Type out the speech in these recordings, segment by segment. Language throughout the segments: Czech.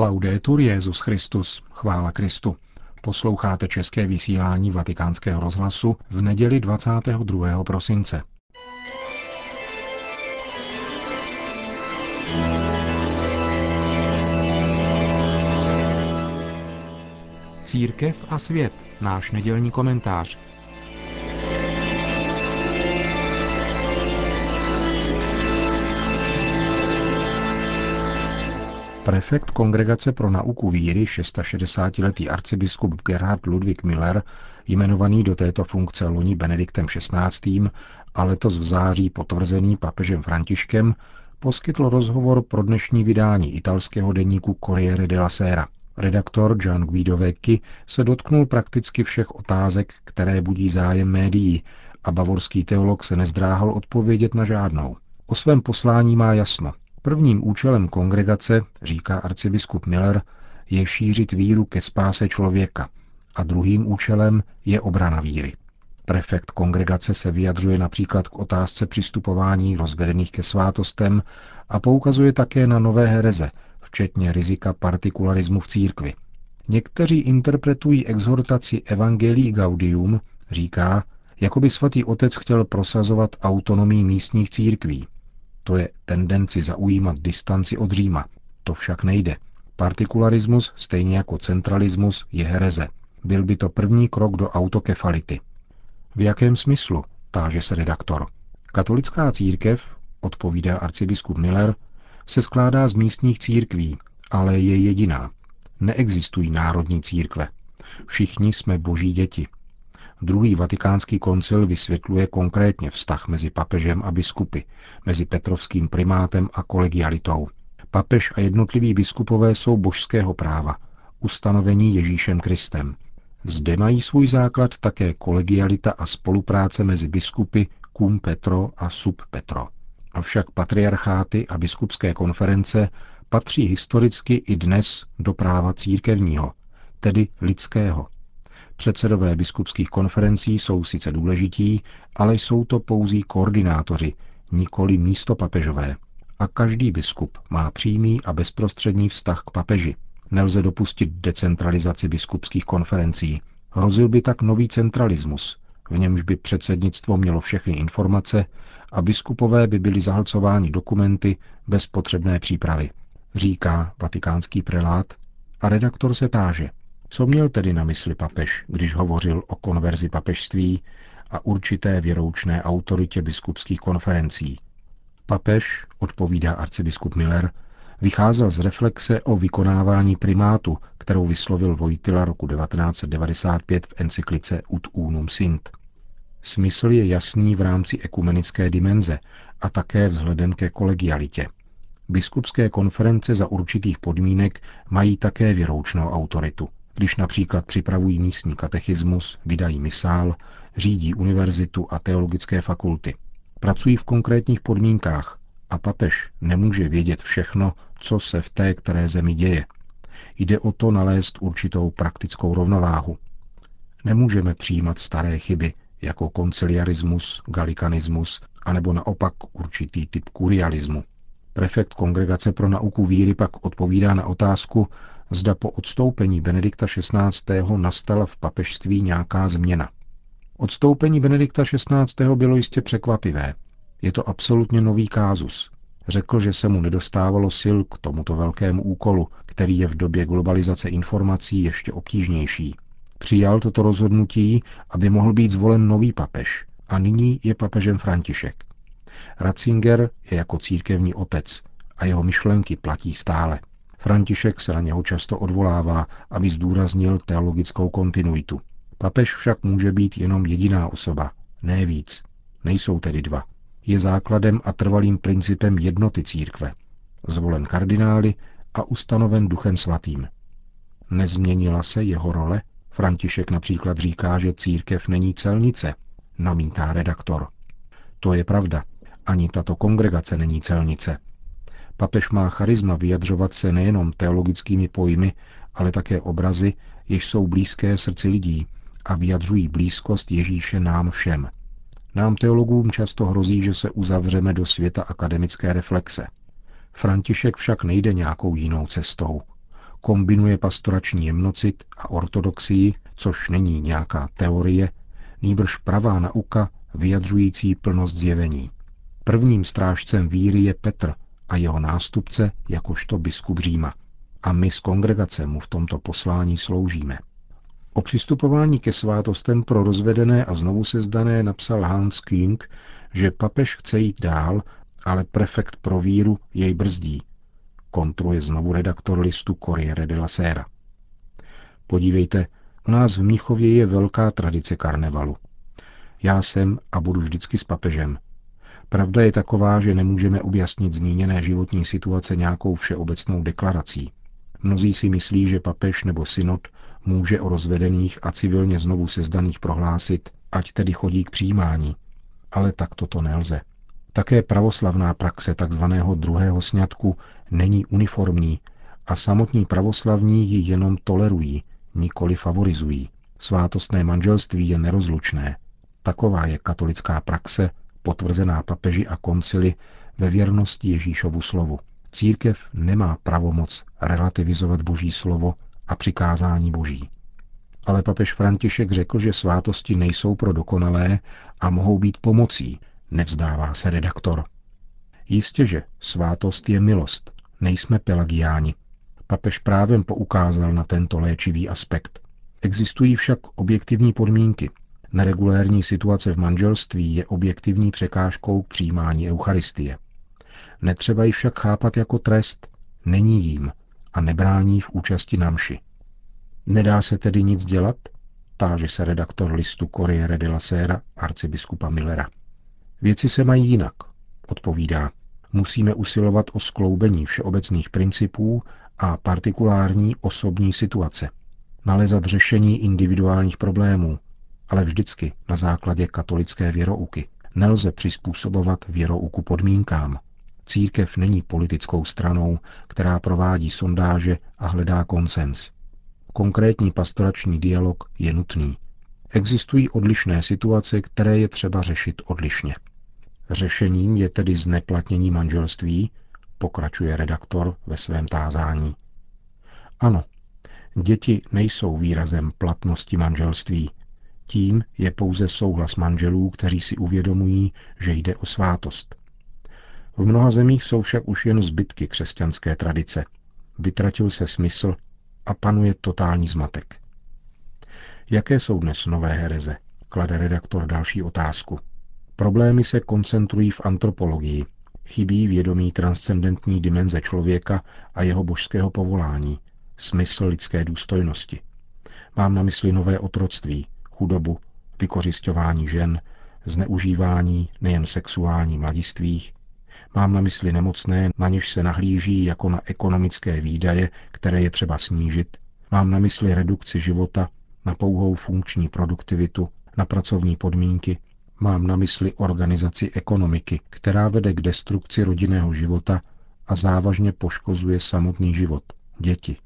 Laudetur Jezus Christus, chvála Kristu. Posloucháte české vysílání Vatikánského rozhlasu v neděli 22. prosince. Církev a svět, náš nedělní komentář – Prefekt Kongregace pro nauku víry, 660-letý arcibiskup Gerhard Ludwig Miller, jmenovaný do této funkce loni Benediktem XVI. a letos v září potvrzený papežem Františkem, poskytl rozhovor pro dnešní vydání italského deníku Corriere della Sera. Redaktor Gian Guido Vecchi se dotknul prakticky všech otázek, které budí zájem médií a bavorský teolog se nezdráhal odpovědět na žádnou. O svém poslání má jasno. Prvním účelem kongregace, říká arcibiskup Miller, je šířit víru ke spáse člověka a druhým účelem je obrana víry. Prefekt kongregace se vyjadřuje například k otázce přistupování rozvedených ke svátostem a poukazuje také na nové hereze, včetně rizika partikularismu v církvi. Někteří interpretují exhortaci Evangelii Gaudium, říká, jako by svatý otec chtěl prosazovat autonomii místních církví, to je tendenci zaujímat distanci od Říma. To však nejde. Partikularismus, stejně jako centralismus, je hereze. Byl by to první krok do autokefality. V jakém smyslu? táže se redaktor. Katolická církev, odpovídá arcibiskup Miller, se skládá z místních církví, ale je jediná. Neexistují národní církve. Všichni jsme boží děti. Druhý vatikánský koncil vysvětluje konkrétně vztah mezi papežem a biskupy, mezi petrovským primátem a kolegialitou. Papež a jednotliví biskupové jsou božského práva, ustanovení Ježíšem Kristem. Zde mají svůj základ také kolegialita a spolupráce mezi biskupy cum Petro a sub Petro. Avšak patriarcháty a biskupské konference patří historicky i dnes do práva církevního, tedy lidského, Předsedové biskupských konferencí jsou sice důležití, ale jsou to pouzí koordinátoři, nikoli místo papežové. A každý biskup má přímý a bezprostřední vztah k papeži. Nelze dopustit decentralizaci biskupských konferencí. Hrozil by tak nový centralismus, v němž by předsednictvo mělo všechny informace a biskupové by byli zahlcováni dokumenty bez potřebné přípravy, říká vatikánský prelát a redaktor se táže. Co měl tedy na mysli papež, když hovořil o konverzi papežství a určité věroučné autoritě biskupských konferencí? Papež, odpovídá arcibiskup Miller, vycházel z reflexe o vykonávání primátu, kterou vyslovil Vojtila roku 1995 v encyklice Ut unum sint. Smysl je jasný v rámci ekumenické dimenze a také vzhledem ke kolegialitě. Biskupské konference za určitých podmínek mají také věroučnou autoritu – když například připravují místní katechismus, vydají misál, řídí univerzitu a teologické fakulty. Pracují v konkrétních podmínkách a papež nemůže vědět všechno, co se v té které zemi děje. Jde o to nalézt určitou praktickou rovnováhu. Nemůžeme přijímat staré chyby, jako konciliarismus, galikanismus, anebo naopak určitý typ kurialismu. Prefekt Kongregace pro nauku víry pak odpovídá na otázku, zda po odstoupení Benedikta XVI. nastala v papežství nějaká změna. Odstoupení Benedikta XVI. bylo jistě překvapivé. Je to absolutně nový kázus. Řekl, že se mu nedostávalo sil k tomuto velkému úkolu, který je v době globalizace informací ještě obtížnější. Přijal toto rozhodnutí, aby mohl být zvolen nový papež a nyní je papežem František. Ratzinger je jako církevní otec a jeho myšlenky platí stále. František se na něho často odvolává, aby zdůraznil teologickou kontinuitu. Papež však může být jenom jediná osoba, ne víc. Nejsou tedy dva. Je základem a trvalým principem jednoty církve. Zvolen kardinály a ustanoven duchem svatým. Nezměnila se jeho role? František například říká, že církev není celnice, namítá redaktor. To je pravda. Ani tato kongregace není celnice. Papež má charisma vyjadřovat se nejenom teologickými pojmy, ale také obrazy, jež jsou blízké srdci lidí a vyjadřují blízkost Ježíše nám všem. Nám teologům často hrozí, že se uzavřeme do světa akademické reflexe. František však nejde nějakou jinou cestou. Kombinuje pastorační jemnocit a ortodoxii, což není nějaká teorie, nýbrž pravá nauka vyjadřující plnost zjevení. Prvním strážcem víry je Petr a jeho nástupce jakožto biskup Říma. A my z kongregace mu v tomto poslání sloužíme. O přistupování ke svátostem pro rozvedené a znovu sezdané napsal Hans King, že papež chce jít dál, ale prefekt pro víru jej brzdí. Kontruje znovu redaktor listu Corriere della Sera. Podívejte, u nás v Mnichově je velká tradice karnevalu. Já jsem a budu vždycky s papežem. Pravda je taková, že nemůžeme objasnit zmíněné životní situace nějakou všeobecnou deklarací. Mnozí si myslí, že papež nebo synod může o rozvedených a civilně znovu sezdaných prohlásit, ať tedy chodí k přijímání. Ale tak toto nelze. Také pravoslavná praxe tzv. druhého sňatku není uniformní a samotní pravoslavní ji jenom tolerují, nikoli favorizují. Svátostné manželství je nerozlučné. Taková je katolická praxe, potvrzená papeži a koncily ve věrnosti Ježíšovu slovu. Církev nemá pravomoc relativizovat boží slovo a přikázání boží. Ale papež František řekl, že svátosti nejsou pro dokonalé a mohou být pomocí, nevzdává se redaktor. Jistě, že svátost je milost, nejsme pelagiáni. Papež právem poukázal na tento léčivý aspekt. Existují však objektivní podmínky. Neregulérní situace v manželství je objektivní překážkou k přijímání Eucharistie. Netřeba ji však chápat jako trest, není jím a nebrání v účasti na mši. Nedá se tedy nic dělat? Táže se redaktor listu Corriere della Sera arcibiskupa Millera. Věci se mají jinak, odpovídá. Musíme usilovat o skloubení všeobecných principů a partikulární osobní situace. Nalezat řešení individuálních problémů, ale vždycky na základě katolické věrouky. Nelze přizpůsobovat věrouku podmínkám. Církev není politickou stranou, která provádí sondáže a hledá konsens. Konkrétní pastorační dialog je nutný. Existují odlišné situace, které je třeba řešit odlišně. Řešením je tedy zneplatnění manželství, pokračuje redaktor ve svém tázání. Ano, děti nejsou výrazem platnosti manželství. Tím je pouze souhlas manželů, kteří si uvědomují, že jde o svátost. V mnoha zemích jsou však už jen zbytky křesťanské tradice. Vytratil se smysl a panuje totální zmatek. Jaké jsou dnes nové hereze? Klade redaktor další otázku. Problémy se koncentrují v antropologii. Chybí vědomí transcendentní dimenze člověka a jeho božského povolání, smysl lidské důstojnosti. Mám na mysli nové otroctví, chudobu, vykořišťování žen, zneužívání nejen sexuální mladistvých, Mám na mysli nemocné, na něž se nahlíží jako na ekonomické výdaje, které je třeba snížit. Mám na mysli redukci života na pouhou funkční produktivitu, na pracovní podmínky. Mám na mysli organizaci ekonomiky, která vede k destrukci rodinného života a závažně poškozuje samotný život, děti.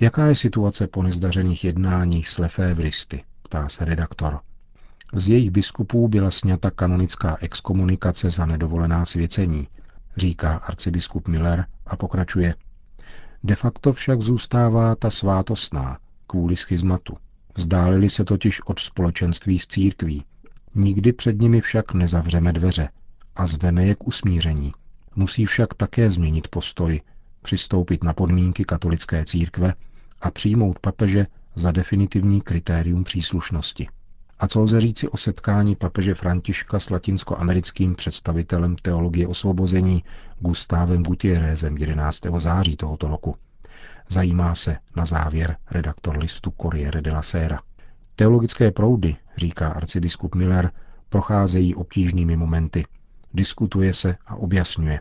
Jaká je situace po nezdařených jednáních s Lefévristy? Ptá se redaktor. Z jejich biskupů byla sněta kanonická exkomunikace za nedovolená svěcení, říká arcibiskup Miller a pokračuje. De facto však zůstává ta svátostná, kvůli schizmatu. Vzdálili se totiž od společenství s církví. Nikdy před nimi však nezavřeme dveře a zveme je k usmíření. Musí však také změnit postoj, přistoupit na podmínky katolické církve a přijmout papeže za definitivní kritérium příslušnosti. A co lze říci o setkání papeže Františka s latinskoamerickým představitelem teologie osvobození Gustávem Gutierrezem 11. září tohoto roku? Zajímá se na závěr redaktor listu Corriere de la Sera. Teologické proudy, říká arcibiskup Miller, procházejí obtížnými momenty. Diskutuje se a objasňuje.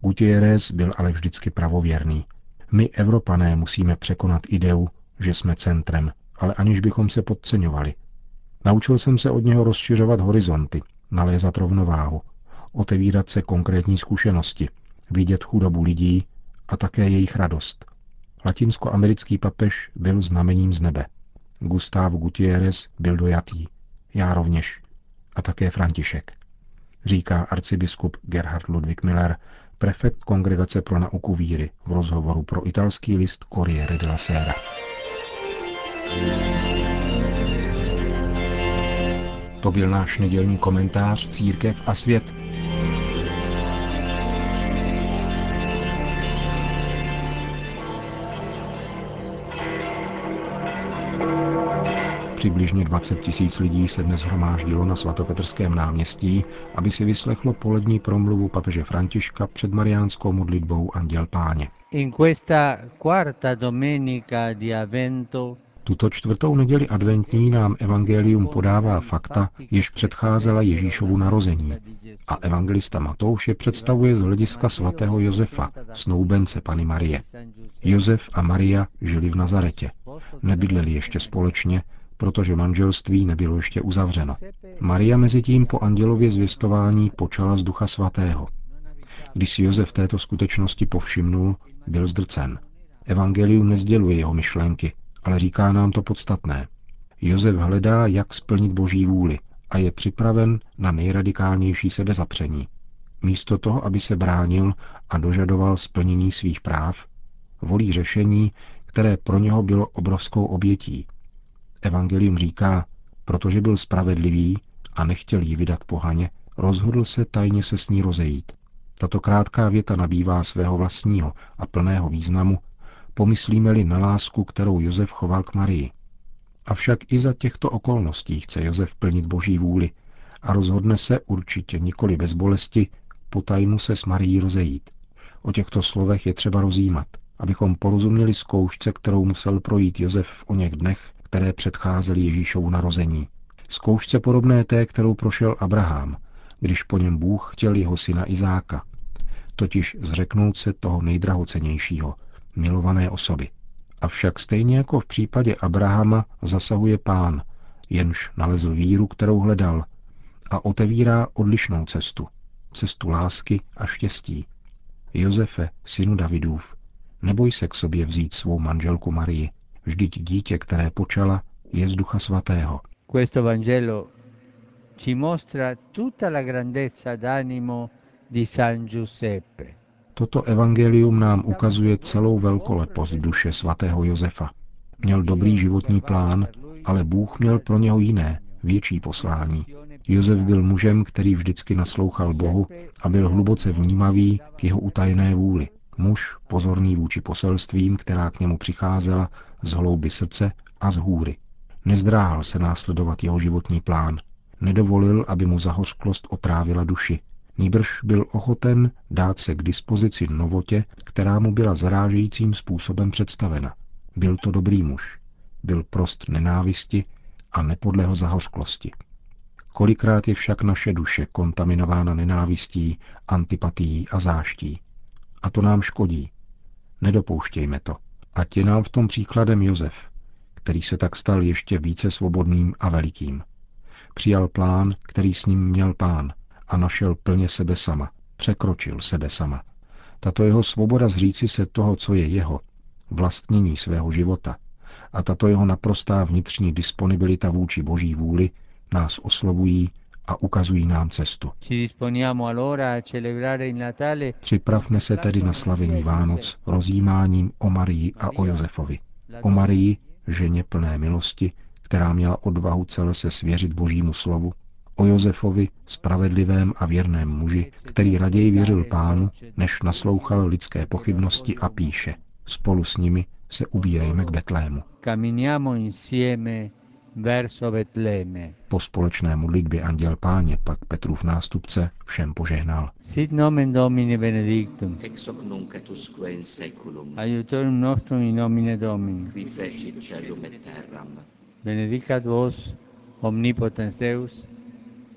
Gutierrez byl ale vždycky pravověrný. My, Evropané, musíme překonat ideu, že jsme centrem, ale aniž bychom se podceňovali, Naučil jsem se od něho rozšiřovat horizonty, nalézat rovnováhu, otevírat se konkrétní zkušenosti, vidět chudobu lidí a také jejich radost. Latinskoamerický papež byl znamením z nebe. Gustavo Gutierrez byl dojatý. Já rovněž. A také František. Říká arcibiskup Gerhard Ludwig Miller, prefekt Kongregace pro nauku víry v rozhovoru pro italský list Corriere della Sera. To byl náš nedělní komentář Církev a svět. Přibližně 20 tisíc lidí se dnes hromáždilo na svatopetrském náměstí, aby si vyslechlo polední promluvu papeže Františka před mariánskou modlitbou Anděl Páně. In questa quarta domenica di Avento tuto čtvrtou neděli adventní nám evangelium podává fakta, jež předcházela Ježíšovu narození. A evangelista Matouš je představuje z hlediska svatého Josefa, snoubence Pany Marie. Josef a Maria žili v Nazaretě. Nebydleli ještě společně, protože manželství nebylo ještě uzavřeno. Maria mezi tím po andělově zvěstování počala z ducha svatého. Když si Josef této skutečnosti povšimnul, byl zdrcen. Evangelium nezděluje jeho myšlenky, ale říká nám to podstatné. Josef hledá, jak splnit boží vůli a je připraven na nejradikálnější sebezapření. Místo toho, aby se bránil a dožadoval splnění svých práv, volí řešení, které pro něho bylo obrovskou obětí. Evangelium říká, protože byl spravedlivý a nechtěl jí vydat pohaně, rozhodl se tajně se s ní rozejít. Tato krátká věta nabývá svého vlastního a plného významu pomyslíme-li na lásku, kterou Josef choval k Marii. Avšak i za těchto okolností chce Josef plnit boží vůli a rozhodne se určitě nikoli bez bolesti potajmu se s Marií rozejít. O těchto slovech je třeba rozjímat, abychom porozuměli zkoušce, kterou musel projít Josef v oněch dnech, které předcházely Ježíšovu narození. Zkoušce podobné té, kterou prošel Abraham, když po něm Bůh chtěl jeho syna Izáka, totiž zřeknout se toho nejdrahocenějšího, milované osoby. Avšak stejně jako v případě Abrahama zasahuje pán, jenž nalezl víru, kterou hledal, a otevírá odlišnou cestu, cestu lásky a štěstí. Josefe, synu Davidův, neboj se k sobě vzít svou manželku Marii, vždyť dítě, které počala, je z Ducha Svatého. Questo Vangelo ci mostra tutta la grandezza d'animo di San Giuseppe. Toto evangelium nám ukazuje celou velkolepost duše svatého Josefa. Měl dobrý životní plán, ale Bůh měl pro něho jiné, větší poslání. Josef byl mužem, který vždycky naslouchal Bohu a byl hluboce vnímavý k jeho utajené vůli. Muž pozorný vůči poselstvím, která k němu přicházela z hlouby srdce a z hůry. Nezdráhal se následovat jeho životní plán. Nedovolil, aby mu zahořklost otrávila duši. Nýbrž byl ochoten dát se k dispozici novotě, která mu byla zarážejícím způsobem představena. Byl to dobrý muž. Byl prost nenávisti a nepodlehl zahořklosti. Kolikrát je však naše duše kontaminována nenávistí, antipatií a záští. A to nám škodí. Nedopouštějme to. Ať je nám v tom příkladem Josef, který se tak stal ještě více svobodným a velikým. Přijal plán, který s ním měl pán a našel plně sebe sama, překročil sebe sama. Tato jeho svoboda zříci se toho, co je jeho, vlastnění svého života a tato jeho naprostá vnitřní disponibilita vůči boží vůli nás oslovují a ukazují nám cestu. Připravme se tedy na slavení Vánoc rozjímáním o Marii a o Josefovi. O Marii, ženě plné milosti, která měla odvahu celé se svěřit božímu slovu, o Josefovi, spravedlivém a věrném muži, který raději věřil pánu, než naslouchal lidské pochybnosti a píše. Spolu s nimi se ubírejme k Betlému. Po společné modlitbě Anděl Páně pak Petrův nástupce všem požehnal. Sit nomen Domini benedictum. Ex hoc nunc et usque in seculum. Aiutorium nostrum in nomine Domini. Qui fecit celum et terram. Benedicat vos omnipotens Deus,